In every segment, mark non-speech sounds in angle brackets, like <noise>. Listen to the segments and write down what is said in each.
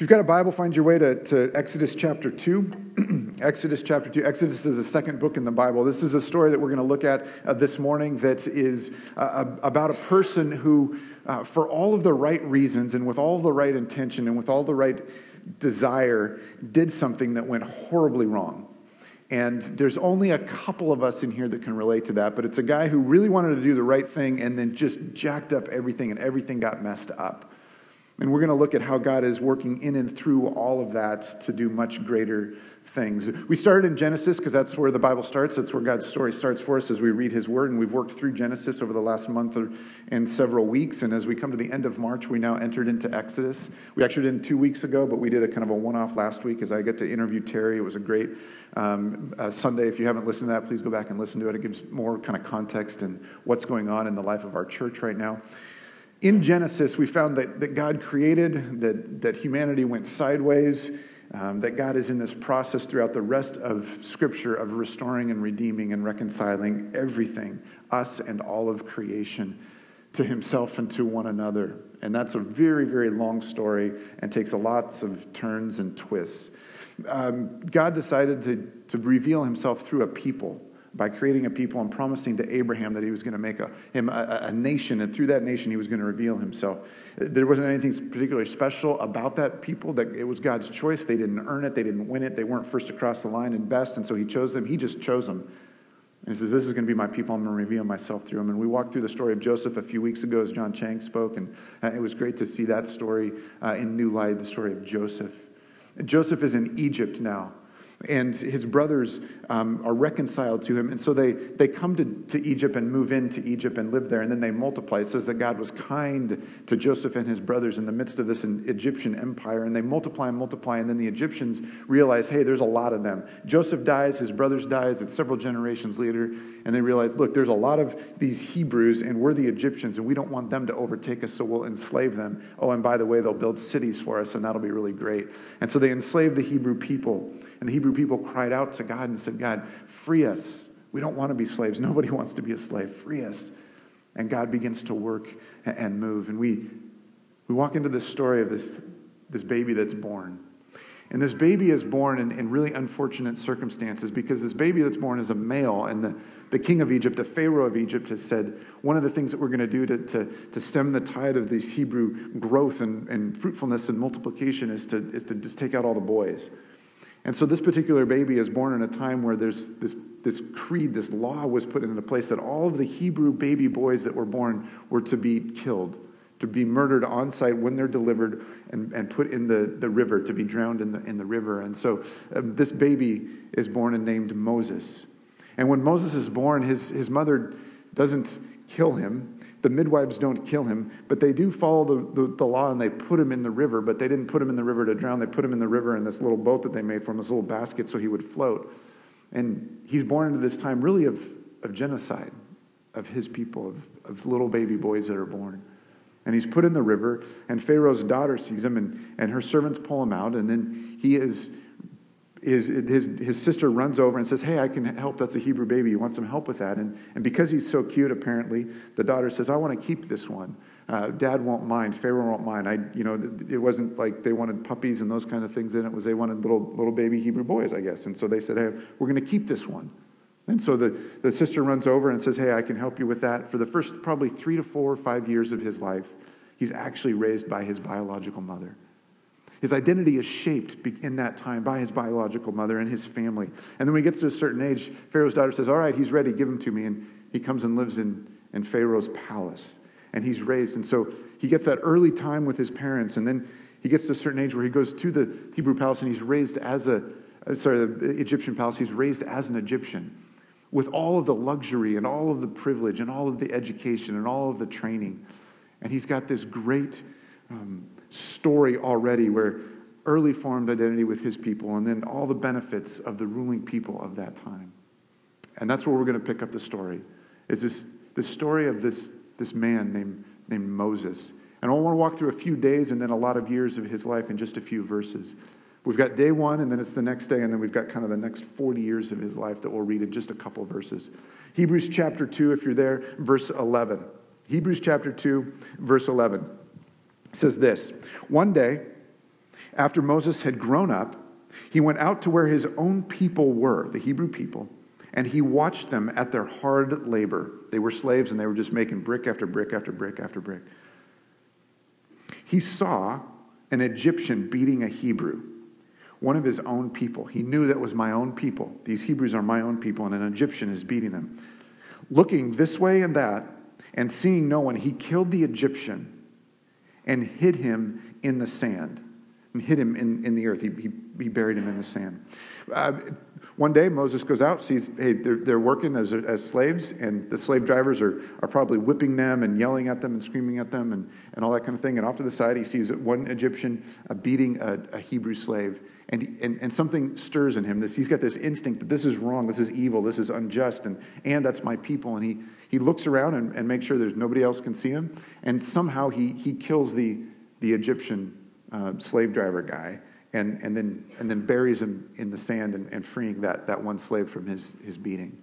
If you've got a Bible, find your way to, to Exodus chapter 2. <clears throat> Exodus chapter 2. Exodus is the second book in the Bible. This is a story that we're going to look at uh, this morning that is uh, about a person who, uh, for all of the right reasons and with all the right intention and with all the right desire, did something that went horribly wrong. And there's only a couple of us in here that can relate to that, but it's a guy who really wanted to do the right thing and then just jacked up everything and everything got messed up. And we're going to look at how God is working in and through all of that to do much greater things. We started in Genesis because that's where the Bible starts. That's where God's story starts for us as we read His Word. And we've worked through Genesis over the last month and several weeks. And as we come to the end of March, we now entered into Exodus. We actually did two weeks ago, but we did a kind of a one off last week as I get to interview Terry. It was a great um, uh, Sunday. If you haven't listened to that, please go back and listen to it. It gives more kind of context and what's going on in the life of our church right now in Genesis, we found that, that God created, that, that humanity went sideways, um, that God is in this process throughout the rest of Scripture of restoring and redeeming and reconciling everything, us and all of creation, to Himself and to one another. And that's a very, very long story and takes a lots of turns and twists. Um, God decided to, to reveal Himself through a people by creating a people and promising to Abraham that he was going to make a, him a, a, nation, and through that nation he was going to reveal himself. There wasn't anything particularly special about that people, that it was God's choice. They didn't earn it, they didn't win it, they weren't first across the line and best, and so he chose them. He just chose them. And he says, This is going to be my people. I'm going to reveal myself through them. And we walked through the story of Joseph a few weeks ago as John Chang spoke, and uh, it was great to see that story uh, in new light the story of Joseph. Joseph is in Egypt now and his brothers um, are reconciled to him. And so they, they come to, to Egypt and move into Egypt and live there, and then they multiply. It says that God was kind to Joseph and his brothers in the midst of this Egyptian empire, and they multiply and multiply, and then the Egyptians realize, hey, there's a lot of them. Joseph dies, his brothers dies, it's several generations later, and they realize, look, there's a lot of these Hebrews, and we're the Egyptians, and we don't want them to overtake us, so we'll enslave them. Oh, and by the way, they'll build cities for us, and that'll be really great. And so they enslave the Hebrew people. And the Hebrew people cried out to God and said, God, free us. We don't want to be slaves. Nobody <laughs> wants to be a slave. Free us. And God begins to work and move. And we, we walk into this story of this, this baby that's born. And this baby is born in, in, really unfortunate circumstances because this baby that's born is a male. And the, the king of Egypt, the Pharaoh of Egypt, has said one of the things that we're going to do to, to, stem the tide of this Hebrew growth and, and fruitfulness and multiplication is to, is to just take out all the boys. And so this particular baby is born in a time where there's this, this creed, this law was put into place that all of the Hebrew baby boys that were born were to be killed, to be murdered on sight when they're delivered and, and put in the, the river, to be drowned in the, in the river. And so um, this baby is born and named Moses. And when Moses is born, his, his mother doesn't kill him. The midwives don't kill him, but they do follow the, the, the, law and they put him in the river, but they didn't put him in the river to drown. They put him in the river in this little boat that they made for him, this little basket, so he would float. And he's born into this time really of, of genocide of his people, of, of little baby boys that are born. And he's put in the river, and Pharaoh's daughter sees him, and, and her servants pull him out, and then he is his, his, his sister runs over and says, Hey, I can help. That's a Hebrew baby. You want some help with that? And, and because he's so cute, apparently, the daughter says, I want to keep this one. Uh, Dad won't mind. Pharaoh won't mind. I, you know, it wasn't like they wanted puppies and those kind of things in it. Was they wanted little little baby Hebrew boys, I guess. And so they said, Hey, we're going to keep this one. And so the, the sister runs over and says, Hey, I can help you with that. For the first probably three to four or five years of his life, he's actually raised by his biological mother. His identity is shaped in that time by his biological mother and his family. And then when he gets to a certain age, Pharaoh's daughter says, All right, he's ready, give him to me. And he comes and lives in, in Pharaoh's palace. And he's raised. And so he gets that early time with his parents. And then he gets to a certain age where he goes to the Hebrew palace and he's raised as a, uh, sorry, the Egyptian palace. He's raised as an Egyptian with all of the luxury and all of the privilege and all of the education and all of the training. And he's got this great um, story already where early formed identity with his people and then all the benefits of the ruling people of that time. And that's where we're going to pick up the story. Is this the story of this, this man named, named Moses. And I want to walk through a few days and then a lot of years of his life in just a few verses. We've got day one, and then it's the next day, and then we've got kind of the next 40 years of his life that we'll read in just a couple verses. Hebrews chapter 2, if you're there, verse 11. Hebrews chapter 2, verse 11 says this One day, After Moses had grown up, he went out to where his own people were, the Hebrew people, and he watched them at their hard labor. They were slaves and they were just making brick after brick after brick after brick. He saw an Egyptian beating a Hebrew, one of his own people. He knew that was my own people. These Hebrews are my own people, and an Egyptian is beating them. Looking this way and that, and seeing no one, he killed the Egyptian and hid him in the sand and hid him in, in the earth. He, he, he buried him in the sand. Uh, one day, Moses goes out, sees, hey, they're, they're working as, as slaves, and the slave drivers are, are probably whipping them and yelling at them and screaming at them and, and all that kind of thing. And off to the side, he sees one Egyptian uh, beating a, a, Hebrew slave. And, and, and something stirs in him. This, he's got this instinct that this is wrong, this is evil, this is unjust, and, and that's my people. And he, he looks around and, and makes sure there's nobody else can see him. And somehow he, he kills the, the Egyptian uh, slave driver guy and, and, then, and then buries him in the sand and, and freeing that, that one slave from his, his beating.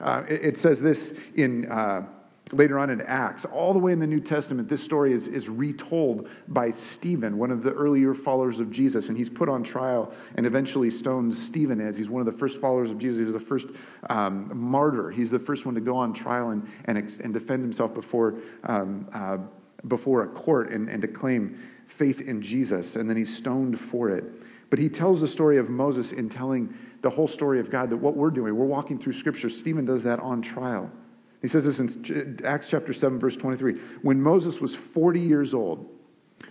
Uh, it, it, says this in uh, later on in Acts, all the way in the New Testament, this story is, is retold by Stephen, one of the earlier followers of Jesus, and he's put on trial and eventually stoned Stephen as he's one of the first followers of Jesus. He's the first um, martyr. He's the first one to go on trial and, and, and defend himself before, um, uh, before a court and, and to claim faith in Jesus, and then he's stoned for it. But he tells the story of Moses in telling the whole story of God that what we're doing, we're walking through Scripture. Stephen does that on trial. He says this in Acts chapter 7, verse 23. When Moses was 40 years old,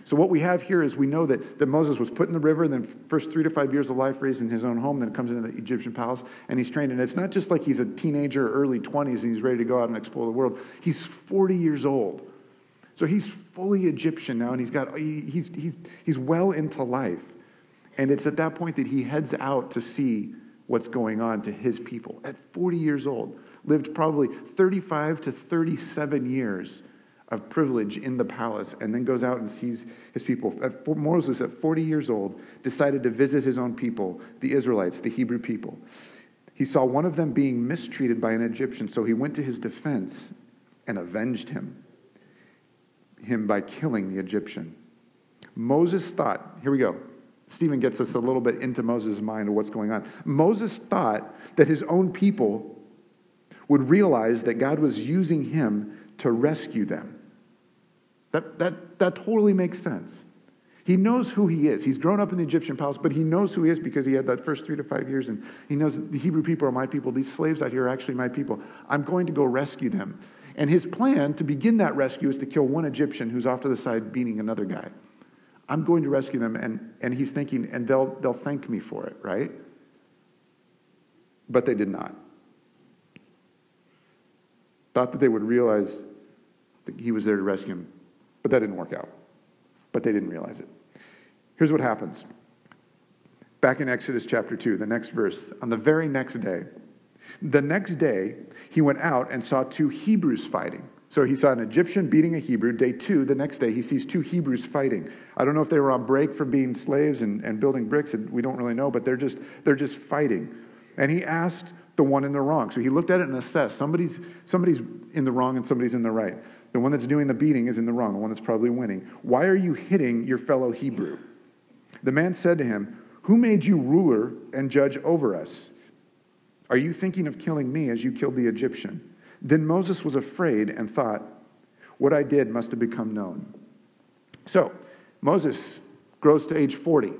so what we have here is we know that, that Moses was put in the river, then first three to five years of life raised in his own home, then it comes into the Egyptian palace, and he's trained. And it's not just like he's a teenager, early 20s, and he's ready to go out and explore the world. He's 40 years old. So he's fully Egyptian now, and he's got he's he's he's well into life. And it's at that point that he heads out to see what's going on to his people. At 40 years old, lived probably 35 to 37 years of privilege in the palace, and then goes out and sees his people. Moses, at 40 years old, decided to visit his own people, the Israelites, the Hebrew people. He saw one of them being mistreated by an Egyptian, so he went to his defense and avenged him him by killing the Egyptian. Moses thought, here we go. Stephen gets us a little bit into Moses' mind of what's going on. Moses thought that his own people would realize that God was using him to rescue them. That, that, that totally makes sense. He knows who he is. He's grown up in the Egyptian palace, but he knows who he is because he had that first three to five years, and he knows the Hebrew people are my people. These slaves out here are actually my people. I'm going to go rescue them. And his plan to begin that rescue is to kill one Egyptian who's off to the side beating another guy. I'm going to rescue them. And, and he's thinking, and they'll, they'll thank me for it, right? But they did not. Thought that they would realize that he was there to rescue him. But that didn't work out. But they didn't realize it. Here's what happens. Back in Exodus chapter 2, the next verse, on the very next day, the next day, he went out and saw two Hebrews fighting. So he saw an Egyptian beating a Hebrew. Day two, the next day, he sees two Hebrews fighting. I don't know if they were on break from being slaves and, and building bricks, and we don't really know, but they're just, they're just fighting. And he asked the one in the wrong. So he looked at it and assessed somebody's, somebody's in the wrong and somebody's in the right. The one that's doing the beating is in the wrong, the one that's probably winning. Why are you hitting your fellow Hebrew? The man said to him, Who made you ruler and judge over us? Are you thinking of killing me as you killed the Egyptian? Then Moses was afraid and thought, What I did must have become known. So Moses grows to age 40,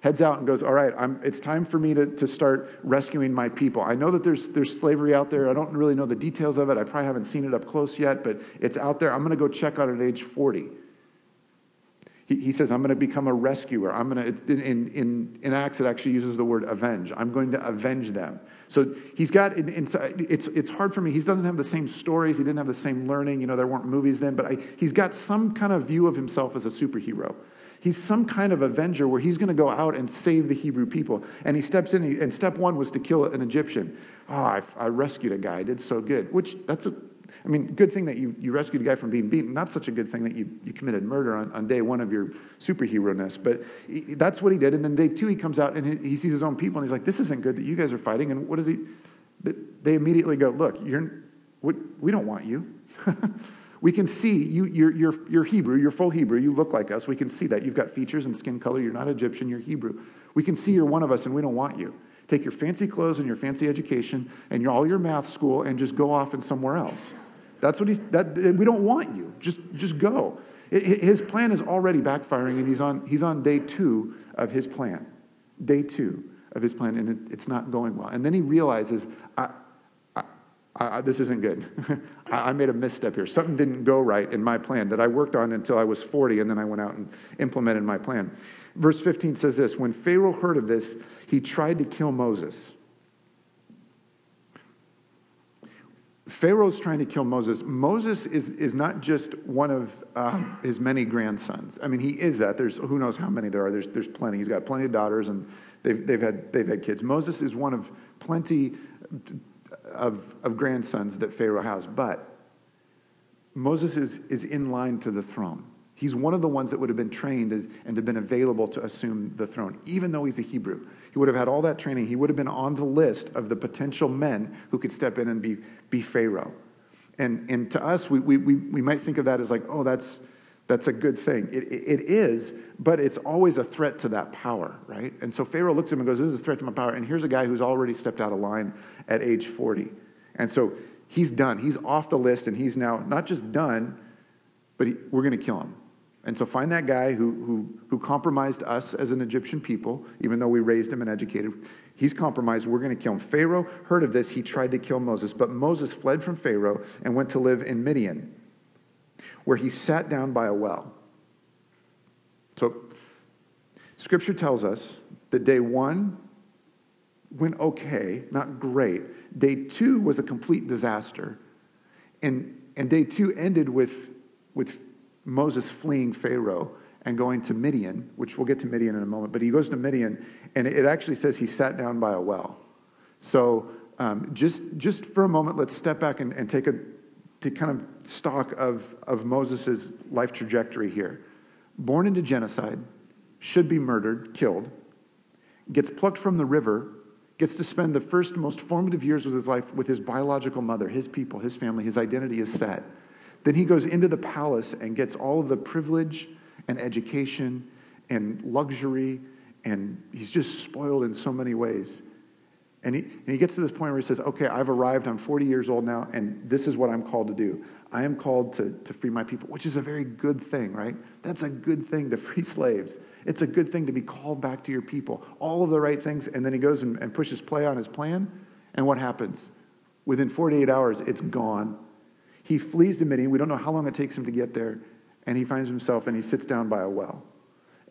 heads out and goes, All right, I'm, it's time for me to, to start rescuing my people. I know that there's, there's slavery out there. I don't really know the details of it. I probably haven't seen it up close yet, but it's out there. I'm going to go check on it at age 40. He, he says, I'm going to become a rescuer. I'm going to, in, in, in Acts, it actually uses the word avenge. I'm going to avenge them. So he's got, it's, it's hard for me. He doesn't have the same stories. He didn't have the same learning. You know, there weren't movies then, but I, he's got some kind of view of himself as a superhero. He's some kind of avenger where he's going to go out and save the Hebrew people. And he steps in, and step one was to kill an Egyptian. Oh, I, I rescued a guy. I did so good. Which, that's a, I mean, good thing that you, you rescued a guy from being beaten. Not such a good thing that you, you committed murder on, on day one of your superhero-ness. But he, that's what he did. And then day two, he comes out and he, he, sees his own people and he's like, this isn't good that you guys are fighting. And what does he? They immediately go, look, you're, we don't want you. <laughs> We can see you, you're, you're, you're Hebrew, you're full Hebrew, you look like us. We can see that. You've got features and skin color. You're not Egyptian, you're Hebrew. We can see you're one of us and we don't want you. Take your fancy clothes and your fancy education and your, all your math school and just go off and somewhere else. That's what he's, that, we don't want you. Just, just go. His plan is already backfiring and he's on, he's on day two of his plan. Day two of his plan and it, it's not going well. And then he realizes, I, I, this isn't good. <laughs> I made a misstep here. Something didn't go right in my plan that I worked on until I was 40, and then I went out and implemented my plan. Verse 15 says this When Pharaoh heard of this, he tried to kill Moses. Pharaoh's trying to kill Moses. Moses is, is not just one of um, his many grandsons. I mean, he is that. There's who knows how many there are. There's, there's plenty. He's got plenty of daughters, and they've, they've, had, they've had kids. Moses is one of plenty of, of grandsons that Pharaoh has. But Moses is, is in line to the throne. He's one of the ones that would have been trained and have been available to assume the throne, even though he's a Hebrew. He would have had all that training. He would have been on the list of the potential men who could step in and be, be Pharaoh. And, and to us, we, we, we might think of that as like, oh, that's, that's a good thing. It, it is, but it's always a threat to that power, right? And so Pharaoh looks at him and goes, This is a threat to my power. And here's a guy who's already stepped out of line at age 40. And so he's done. He's off the list, and he's now not just done, but he, we're going to kill him. And so find that guy who, who, who compromised us as an Egyptian people, even though we raised him and educated. He's compromised. We're going to kill him. Pharaoh heard of this. He tried to kill Moses. But Moses fled from Pharaoh and went to live in Midian, where he sat down by a well. So, scripture tells us that day one went okay, not great. Day two was a complete disaster. And, and day two ended with, with Moses fleeing Pharaoh and going to Midian, which we'll get to Midian in a moment, but he goes to Midian, and it actually says he sat down by a well. So um, just, just for a moment, let's step back and, and take a to kind of stock of, of Moses' life trajectory here. Born into genocide, should be murdered, killed, gets plucked from the river, gets to spend the first most formative years of his life with his biological mother, his people, his family, his identity is set. Then he goes into the palace and gets all of the privilege and education and luxury, and he's just spoiled in so many ways. And he, and he gets to this point where he says, Okay, I've arrived. I'm 40 years old now, and this is what I'm called to do. I am called to, to free my people, which is a very good thing, right? That's a good thing to free slaves. It's a good thing to be called back to your people. All of the right things. And then he goes and, and pushes play on his plan. And what happens? Within 48 hours, it's gone. He flees to Midian. We don't know how long it takes him to get there. And he finds himself and he sits down by a well.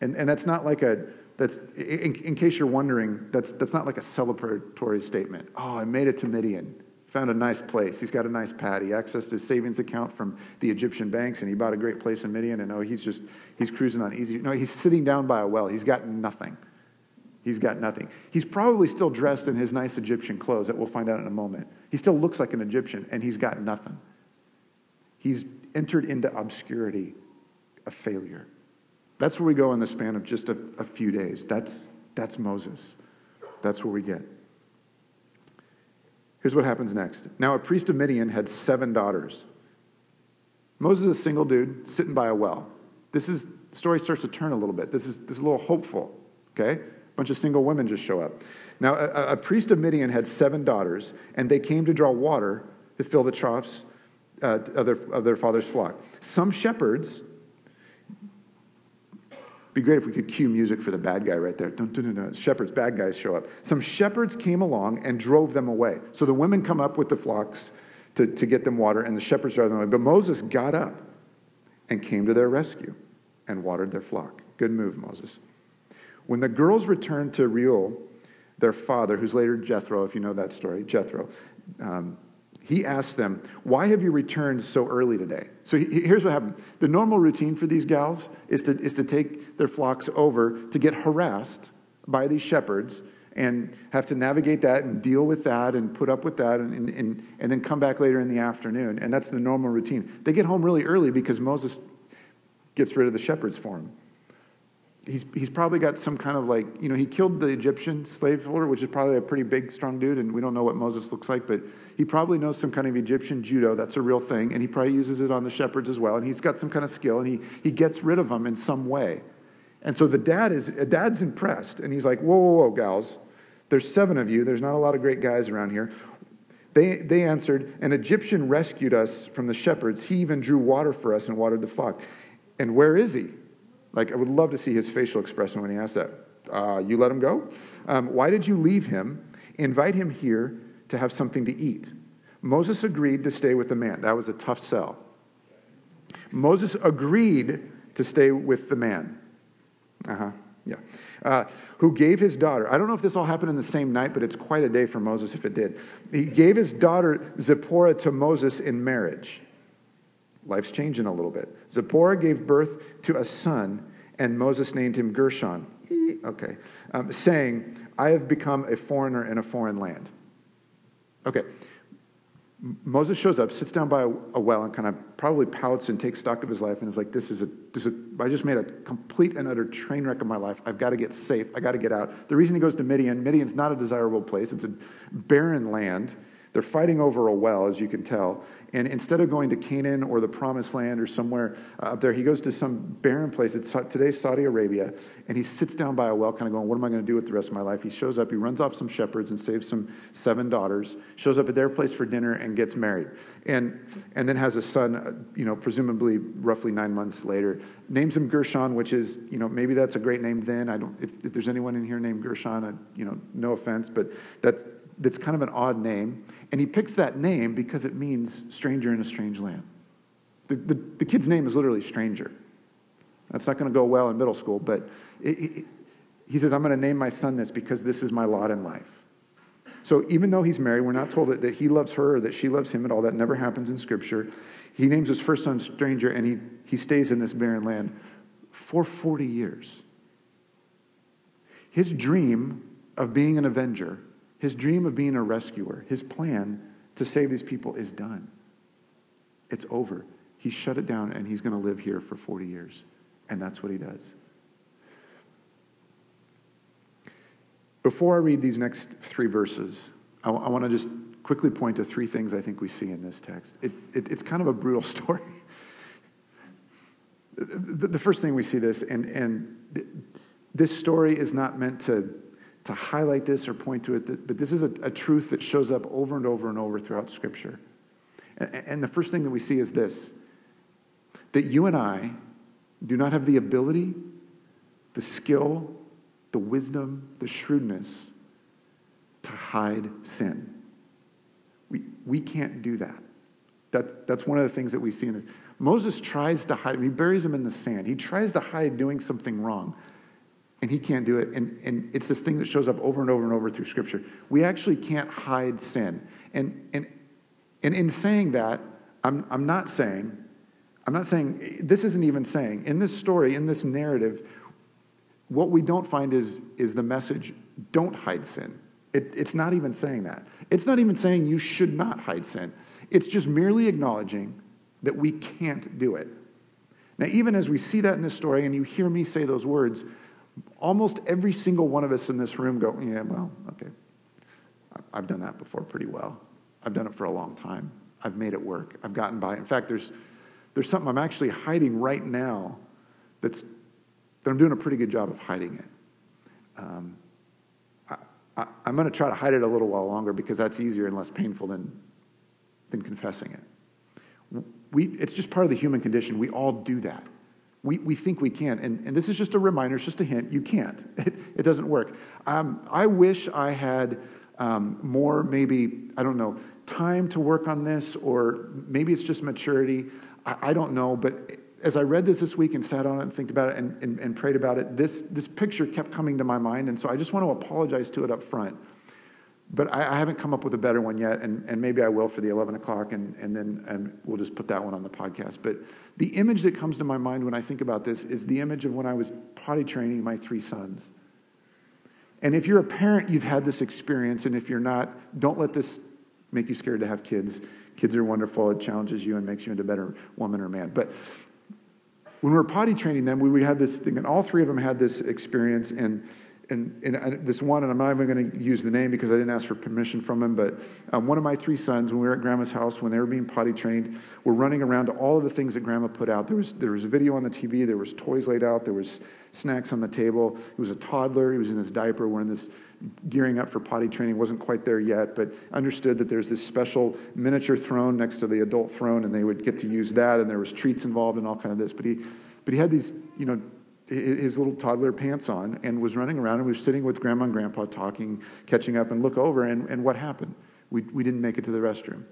And, and that's not like a, that's, in, in case you're wondering, that's, that's not like a celebratory statement. Oh, I made it to Midian. Found a nice place. He's got a nice pad. He accessed his savings account from the Egyptian banks and he bought a great place in Midian. And oh, he's just, he's cruising on easy. No, he's sitting down by a well. He's got nothing. He's got nothing. He's probably still dressed in his nice Egyptian clothes that we'll find out in a moment. He still looks like an Egyptian and he's got nothing. He's entered into obscurity, a failure. That's where we go in the span of just a, a few days. That's, that's Moses. That's where we get. Here's what happens next. Now, a priest of Midian had seven daughters. Moses is a single dude sitting by a well. This is, the story starts to turn a little bit. This is, this is a little hopeful, okay? A bunch of single women just show up. Now, a, a priest of Midian had seven daughters, and they came to draw water to fill the troughs uh, of, their, of their father's flock. Some shepherds be great if we could cue music for the bad guy right there. Dun, dun, dun, shepherds, bad guys show up. Some shepherds came along and drove them away. So the women come up with the flocks to, to get them water, and the shepherds drive them away. But Moses got up and came to their rescue and watered their flock. Good move, Moses. When the girls returned to Reuel, their father, who's later Jethro, if you know that story, Jethro, um, he asked them, Why have you returned so early today? So here's what happened. The normal routine for these gals is to, is to take their flocks over to get harassed by these shepherds and have to navigate that and deal with that and put up with that and, and, and then come back later in the afternoon. And that's the normal routine. They get home really early because Moses gets rid of the shepherds for them. He's, he's probably got some kind of like, you know, he killed the Egyptian slave holder, which is probably a pretty big, strong dude, and we don't know what Moses looks like, but he probably knows some kind of Egyptian judo. That's a real thing, and he probably uses it on the shepherds as well, and he's got some kind of skill, and he, he gets rid of them in some way. And so the dad is, dad's impressed, and he's like, whoa, whoa, whoa, gals. There's seven of you. There's not a lot of great guys around here. They, they answered, An Egyptian rescued us from the shepherds. He even drew water for us and watered the flock. And where is he? Like, I would love to see his facial expression when he asked that. Uh, you let him go? Um, why did you leave him? Invite him here to have something to eat. Moses agreed to stay with the man. That was a tough sell. Moses agreed to stay with the man. Uh huh. Yeah. Uh, who gave his daughter, I don't know if this all happened in the same night, but it's quite a day for Moses if it did. He gave his daughter Zipporah to Moses in marriage. Life's changing a little bit. Zipporah gave birth to a son, and Moses named him Gershon. Okay. Um, saying, I have become a foreigner in a foreign land. Okay. Moses shows up, sits down by a, well, and kind of probably pouts and takes stock of his life and is like, This is a, this is a I just made a complete and utter train wreck of my life. I've got to get safe. I got to get out. The reason he goes to Midian, Midian's not a desirable place, it's a barren land. They're fighting over a well, as you can tell. And instead of going to Canaan or the Promised Land or somewhere uh, up there, he goes to some barren place. It's today's Saudi Arabia. And he sits down by a well, kind of going, What am I going to do with the rest of my life? He shows up, he runs off some shepherds and saves some seven daughters, shows up at their place for dinner and gets married. And, and then has a son, uh, you know, presumably roughly nine months later. Names him Gershon, which is, you know, maybe that's a great name then. I don't, if, if there's anyone in here named Gershon, I, you know, no offense, but that's, that's kind of an odd name. And he picks that name because it means stranger in a strange land. The, the, the kid's name is literally stranger. That's not going to go well in middle school, but it, it, he says, I'm going to name my son this because this is my lot in life. So even though he's married, we're not told that, that he loves her or that she loves him at all. That never happens in Scripture. He names his first son stranger and he, he stays in this barren land for 40 years. His dream of being an avenger his dream of being a rescuer, his plan to save these people is done. It's over. He shut it down and he's going to live here for 40 years. And that's what he does. Before I read these next three verses, I, w- I want to just quickly point to three things I think we see in this text. It, it, it's kind of a brutal <laughs> story. the, the, first thing we see this, and, and this story is not meant to to highlight this or point to it, but this is a, a truth that shows up over and over and over throughout Scripture. And, and the first thing that we see is this that you and I do not have the ability, the skill, the wisdom, the shrewdness to hide sin. We, we can't do that. that. That's one of the things that we see in the, Moses tries to hide, he buries him in the sand. He tries to hide doing something wrong and he can't do it. And, and it's this thing that shows up over and over and over through Scripture. We actually can't hide sin. And, and, and in saying that, I'm, I'm not saying, I'm not saying, this isn't even saying, in this story, in this narrative, what we don't find is, is the message, don't hide sin. It, it's not even saying that. It's not even saying you should not hide sin. It's just merely acknowledging that we can't do it. Now, even as we see that in this story and you hear me say those words, almost every single one of us in this room go, yeah, well, okay. I've done that before pretty well. I've done it for a long time. I've made it work. I've gotten by. In fact, there's, there's something I'm actually hiding right now that's, that I'm doing a pretty good job of hiding it. Um, I, I, I'm going to try to hide it a little while longer because that's easier and less painful than, than confessing it. We, it's just part of the human condition. We all do that. We, we think we can. And, and this is just a reminder, it's just a hint. You can't. <laughs> It, it doesn't work. Um, I wish I had um, more, maybe, I don't know, time to work on this, or maybe it's just maturity. I, I don't know. But as I read this this week and sat on it and think about it and, and, and prayed about it, this, this picture kept coming to my mind. And so I just want to apologize to it up front but I, I, haven't come up with a better one yet, and, and maybe I will for the 11 o'clock, and, and then and we'll just put that one on the podcast. But the image that comes to my mind when I think about this is the image of when I was potty training my three sons. And if you're a parent, you've had this experience, and if you're not, don't let this make you scared to have kids. Kids are wonderful, it challenges you and makes you into a better woman or man. But when we were potty training them, we would have this thing, and all three of them had this experience. And and, and this one, and I'm not even going to use the name because I didn't ask for permission from him, but um, one of my three sons, when we were at grandma's house, when they were being potty trained, were running around to all of the things that grandma put out. There was, there was a video on the TV, there was toys laid out, there was snacks on the table. He was a toddler, he was in his diaper, wearing this, gearing up for potty training, wasn't quite there yet, but understood that there's this special miniature throne next to the adult throne, and they would get to use that, and there was treats involved and all kind of this. But he, but he had these, you know, his little toddler pants on and was running around and was sitting with grandma and grandpa talking, catching up, and look over, and, and what happened? We, we didn't make it to the restroom.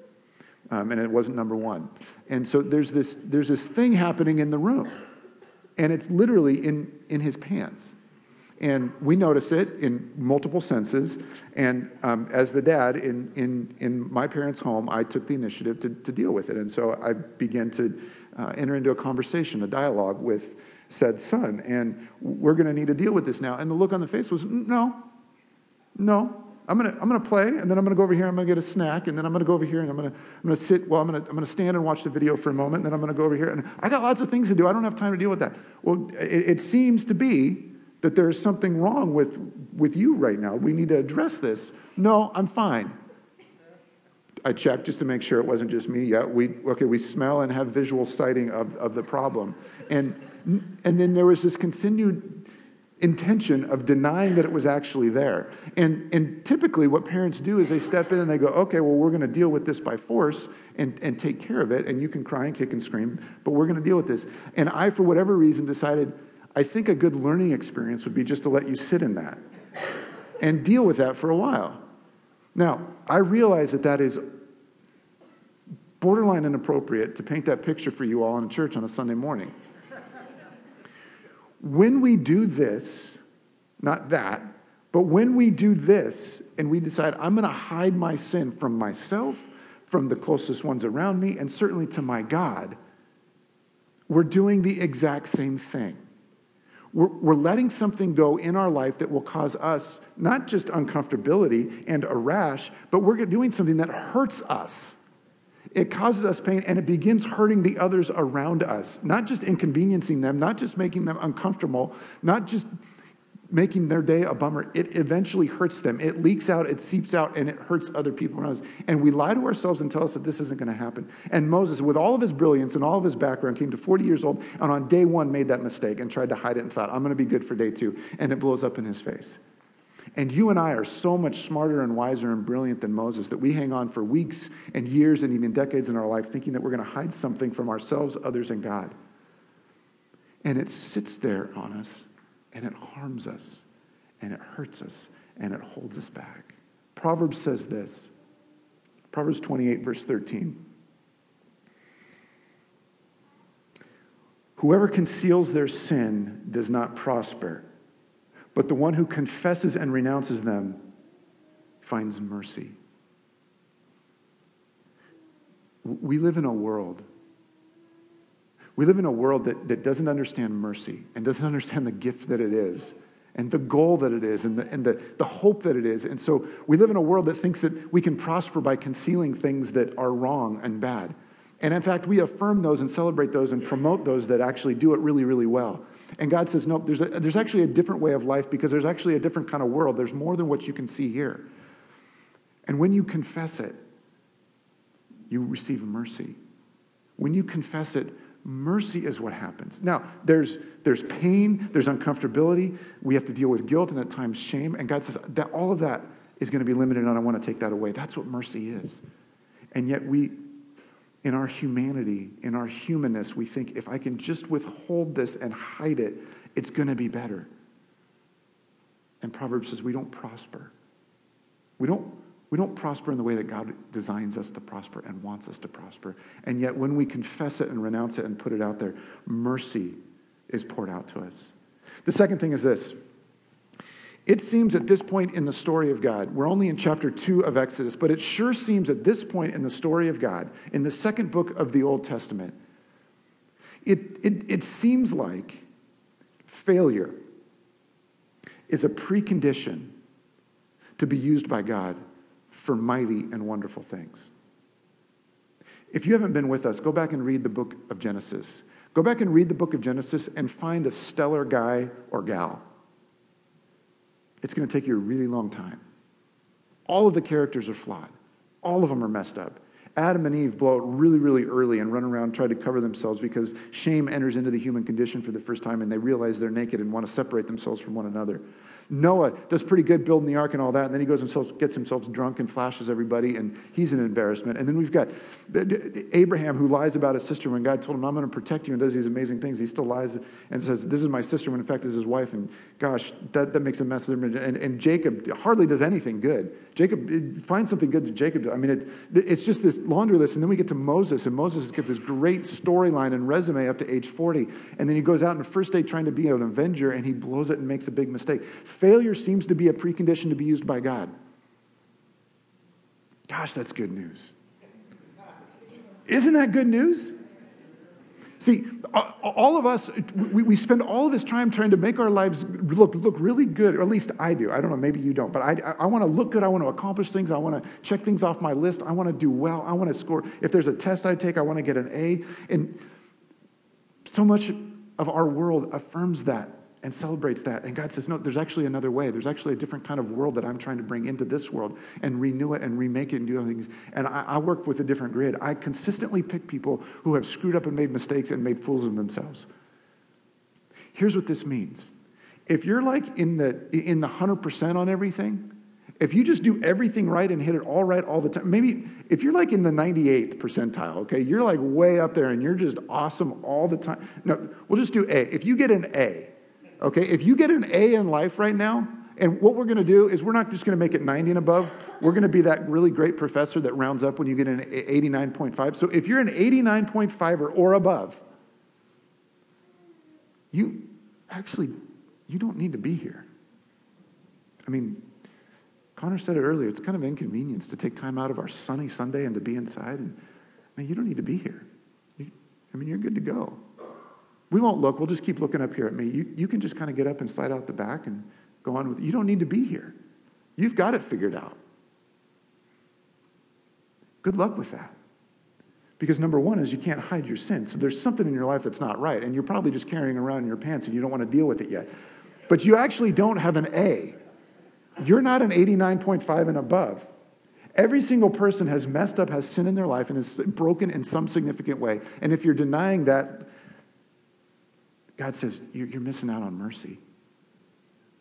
Um, and it wasn't number one. And so there's this, there's this thing happening in the room, and it's literally in, in his pants. And we notice it in multiple senses. And um, as the dad in, in, in my parents' home, I took the initiative to, to deal with it. And so I began to uh, enter into a conversation, a dialogue with said son. And we're going to need to deal with this now. And the look on the face was, no, no. I'm going to I'm gonna play, and then I'm going to go over here, I'm going to get a snack, and then I'm going to go over here, and I'm going to I'm gonna sit, well, I'm going to I'm gonna stand and watch the video for a moment, and then I'm going to go over here. And I got lots of things to do. I don't have time to deal with that. Well, it, it seems to be that there's something wrong with, with you right now. We need to address this. No, I'm fine. I checked just to make sure it wasn't just me. Yeah, we okay. We smell and have visual sighting of, of the problem, and and then there was this continued intention of denying that it was actually there. And, and typically, what parents do is they step in and they go, okay, well, we're going to deal with this by force and, and take care of it. And you can cry and kick and scream, but we're going to deal with this. And I, for whatever reason, decided I think a good learning experience would be just to let you sit in that and deal with that for a while. Now, I realize that that is borderline inappropriate to paint that picture for you all in church on a Sunday morning. When we do this, not that, but when we do this and we decide, I'm going to hide my sin from myself, from the closest ones around me, and certainly to my God, we're doing the exact same thing. We're, we're, letting something go in our life that will cause us not just uncomfortability and a rash, but we're doing something that hurts us. It causes us pain and it begins hurting the others around us, not just inconveniencing them, not just making them uncomfortable, not just making their day a bummer. It eventually hurts them. It leaks out, it seeps out, and it hurts other people around us. And we lie to ourselves and tell us that this isn't going to happen. And Moses, with all of his brilliance and all of his background, came to 40 years old and on day one made that mistake and tried to hide it and thought, I'm going to be good for day two. And it blows up in his face. And you and I are so much smarter and wiser and brilliant than Moses that we hang on for weeks and years and even decades in our life thinking that we're going to hide something from ourselves, others, and God. And it sits there on us and it harms us and it hurts us and it holds us back. Proverbs says this Proverbs 28, verse 13. Whoever conceals their sin does not prosper but the one who confesses and renounces them finds mercy. We live in a world. We live in a world that, that doesn't understand mercy and doesn't understand the gift that it is and the goal that it is and, the, and the, the hope that it is. And so we live in a world that thinks that we can prosper by concealing things that are wrong and bad. And in fact, we affirm those and celebrate those and promote those that actually do it really, really well. And God says, no, there's, a, there's actually a different way of life because there's actually a different kind of world. There's more than what you can see here. And when you confess it, you receive mercy. When you confess it, mercy is what happens. Now, there's, there's pain, there's uncomfortability, we have to deal with guilt and at times shame. And God says that all of that is going to be limited, and I want to take that away. That's what mercy is. And yet we in our humanity, in our humanness, we think if I can just withhold this and hide it, it's going to be better. And Proverbs says we don't prosper. We don't, we don't prosper in the way that God designs us to prosper and wants us to prosper. And yet, when we confess it and renounce it and put it out there, mercy is poured out to us. The second thing is this it seems at this point in the story of God, we're only in chapter 2 of Exodus, but it sure seems at this point in the story of God, in the second book of the Old Testament, it, it, it seems like failure is a precondition to be used by God for mighty and wonderful things. If you haven't been with us, go back and read the book of Genesis. Go back and read the book of Genesis and find a stellar guy or gal. It's going to take you a really long time. All of the characters are flawed, all of them are messed up. Adam and Eve blow it really, really early and run around try to cover themselves because shame enters into the human condition for the first time and they realize they're naked and want to separate themselves from one another. Noah does pretty good building the ark and all that, and then he goes himself, gets himself drunk and flashes everybody, and he's an embarrassment. And then we've got Abraham who lies about his sister when God told him, I'm going to protect you, and does these amazing things. He still lies and says, This is my sister, when in fact is his wife. And gosh, that, that makes a mess of him. And, and Jacob hardly does anything good. Jacob, find something good to Jacob. I mean, it, it's just this laundry list. And then we get to Moses, and Moses gets this great storyline and resume up to age 40. And then he goes out on the first day trying to be an avenger, and he blows it and makes a big mistake. Failure seems to be a precondition to be used by God. Gosh, that's good news. Isn't that good news? See, all of us, we, spend all of this time trying to make our lives look, look really good, or at least I do. I don't know, maybe you don't, but I, I want to look good. I want to accomplish things. I want to check things off my list. I want to do well. I want to score. If there's a test I take, I want to get an A. And so much of our world affirms that and celebrates that. And God says, No, there's actually another way. There's actually a different kind of world that I'm trying to bring into this world and renew it and remake it and do things. And I, I work with a different grid. I consistently pick people who have screwed up and made mistakes and made fools of themselves. Here's what this means if you're like in the, in the 100% on everything, if you just do everything right and hit it all right all the time, maybe if you're like in the 98th percentile, okay, you're like way up there and you're just awesome all the time. No, we'll just do A. If you get an A, Okay, if you get an A in life right now, and what we're going to do is we're not just going to make it 90 and above. We're going to be that really great professor that rounds up when you get an 89.5. So if you're an 89.5 or, or above, you actually you don't need to be here. I mean, Connor said it earlier. It's kind of inconvenience to take time out of our sunny Sunday and to be inside. And you don't need to be here. You, I mean, you're good to go. We won't look. We'll just keep looking up here at me. You, you can just kind of get up and slide out the back and go on with it. You don't need to be here. You've got it figured out. Good luck with that. Because number one is you can't hide your sin. So there's something in your life that's not right, and you're probably just carrying around in your pants and you don't want to deal with it yet. But you actually don't have an A. You're not an 89.5 and above. Every single person has messed up, has sin in their life, and is broken in some significant way. And if you're denying that, God says, You're missing out on mercy.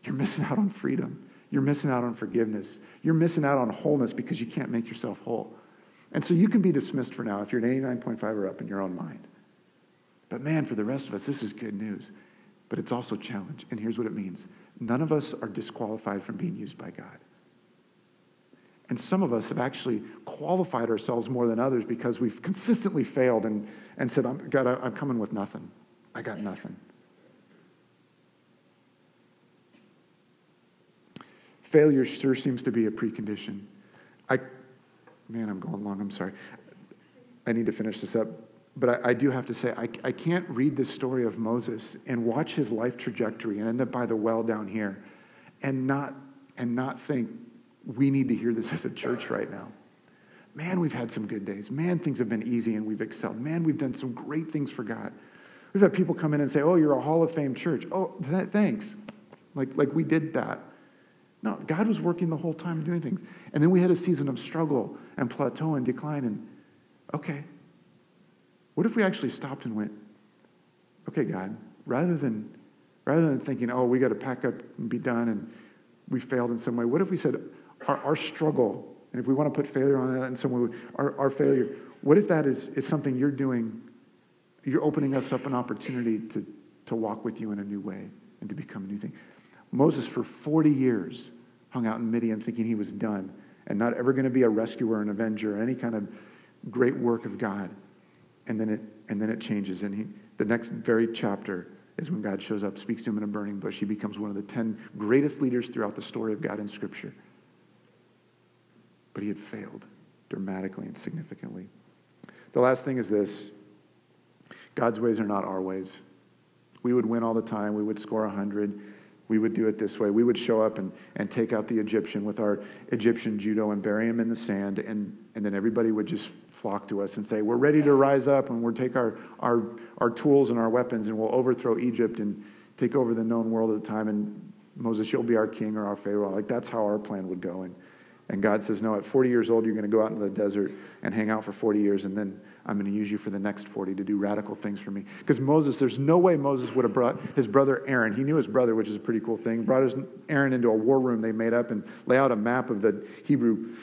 You're missing out on freedom. You're missing out on forgiveness. You're missing out on wholeness because you can't make yourself whole. And so you can be dismissed for now if you're an 89.5 or up in your own mind. But man, for the rest of us, this is good news. But it's also challenge. And here's what it means none of us are disqualified from being used by God. And some of us have actually qualified ourselves more than others because we've consistently failed and, and said, God, I'm coming with nothing. I got nothing. Failure sure seems to be a precondition. I, man, I'm going long. I'm sorry. I need to finish this up. But I, I do have to say, I, I can't read this story of Moses and watch his life trajectory and end up by the well down here and not, and not think we need to hear this as a church right now. Man, we've had some good days. Man, things have been easy and we've excelled. Man, we've done some great things for God. We've had people come in and say, Oh, you're a Hall of Fame church. Oh, that, thanks. Like, like we did that. No, God was working the whole time doing things. And then we had a season of struggle and plateau and decline. And okay, what if we actually stopped and went, okay, God, rather than, rather than thinking, oh, we got to pack up and be done and we failed in some way, what if we said, our, our struggle, and if we want to put failure on that in some way, our, our failure, what if that is, is something you're doing? You're opening us up an opportunity to, to walk with you in a new way and to become a new thing. Moses, for 40 years, hung out in Midian thinking he was done and not ever going to be a rescuer, an avenger, or any kind of great work of God. And then it, and then it changes. And he, the next very chapter is when God shows up, speaks to him in a burning bush. He becomes one of the 10 greatest leaders throughout the story of God in Scripture. But he had failed dramatically and significantly. The last thing is this God's ways are not our ways. We would win all the time, we would score 100 we would do it this way. We would show up and, and take out the Egyptian with our Egyptian judo and bury him in the sand, and, and then everybody would just flock to us and say, We're ready to rise up, and we'll take our, our, our tools and our weapons, and we'll overthrow Egypt and take over the known world at the time. And Moses, you'll be our king or our Pharaoh. Like that's how our plan would go. And, and God says, No, at 40 years old, you're going to go out into the desert and hang out for 40 years, and then I'm going to use you for the next 40 to do radical things for me. Because Moses, there's no way Moses would have brought his brother Aaron. He knew his brother, which is a pretty cool thing. Brought his Aaron into a war room they made up and lay out a map of the Hebrew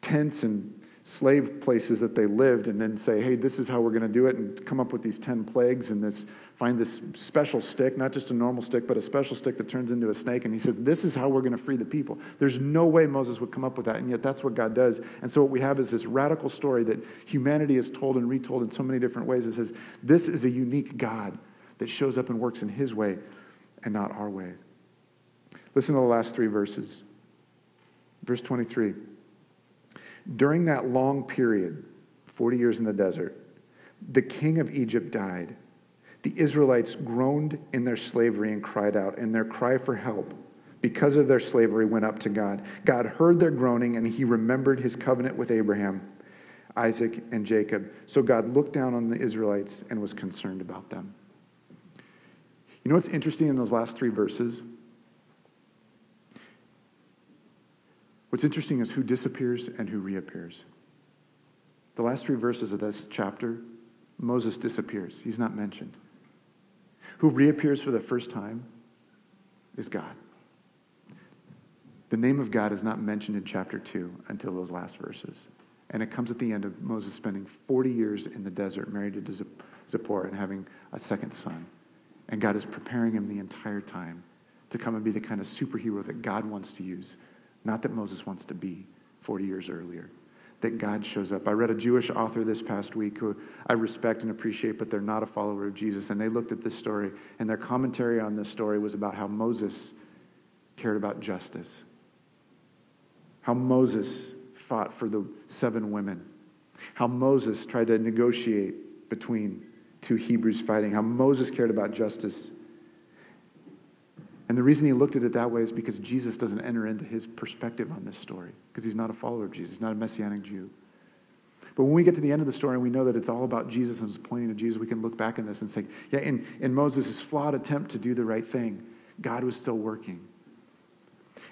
tents and slave places that they lived and then say, hey, this is how we're going to do it and come up with these 10 plagues and this find this special stick, not just a normal stick, but a special stick that turns into a snake. And he says, this is how we're going to free the people. There's no way Moses would come up with that. And yet that's what God does. And so what we have is this radical story that humanity is told and retold in so many different ways. It says, this is a unique God that shows up and works in his way and not our way. Listen to the last three verses. Verse 23. During that long period, 40 years in the desert, the king of Egypt died. The Israelites groaned in their slavery and cried out, and their cry for help because of their slavery went up to God. God heard their groaning, and he remembered his covenant with Abraham, Isaac, and Jacob. So God looked down on the Israelites and was concerned about them. You know what's interesting in those last three verses? What's interesting is who disappears and who reappears. The last three verses of this chapter, Moses disappears. He's not mentioned. Who reappears for the first time is God. The name of God is not mentioned in chapter 2 until those last verses. And it comes at the end of Moses spending 40 years in the desert married to Zipporah and having a second son. And God is preparing him the entire time to come and be the kind of superhero that God wants to use not that Moses wants to be 40 years earlier. That God shows up. I read a Jewish author this past week who I respect and appreciate, but they're not a follower of Jesus. And they looked at this story, and their commentary on this story was about how Moses cared about justice, how Moses fought for the seven women, how Moses tried to negotiate between two Hebrews fighting, how Moses cared about justice and the reason he looked at it that way is because Jesus doesn't enter into his perspective on this story, because he's not a follower of Jesus, not a messianic Jew. But when we get to the end of the story and we know that it's all about Jesus and it's pointing to Jesus, we can look back on this and say, yeah, in, in Moses' flawed attempt to do the right thing, God was still working.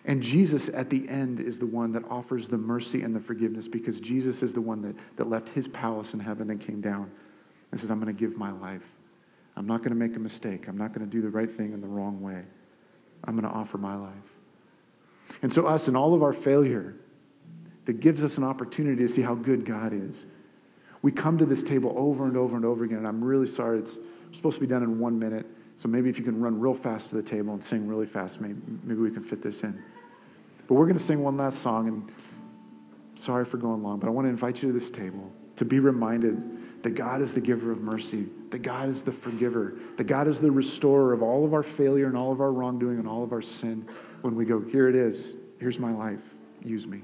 And Jesus at the end is the one that offers the mercy and the forgiveness because Jesus is the one that, that left his palace in heaven and came down and says, I'm going to give my life. I'm not going to make a mistake. I'm not going to do the right thing in the wrong way. I'm going to offer my life. And so, us in all of our failure, that gives us an opportunity to see how good God is. We come to this table over and over and over again, and I'm really sorry. It's supposed to be done in one minute. So maybe if you can run real fast to the table and sing really fast, maybe, maybe we can fit this in. But we're going to sing one last song, and sorry for going long, but I want to invite you to this table to be reminded that God is the giver of mercy, that God is the forgiver, that God is the restorer of all of our failure and all of our wrongdoing and all of our sin. When we go, Here it is, here's my life, use me.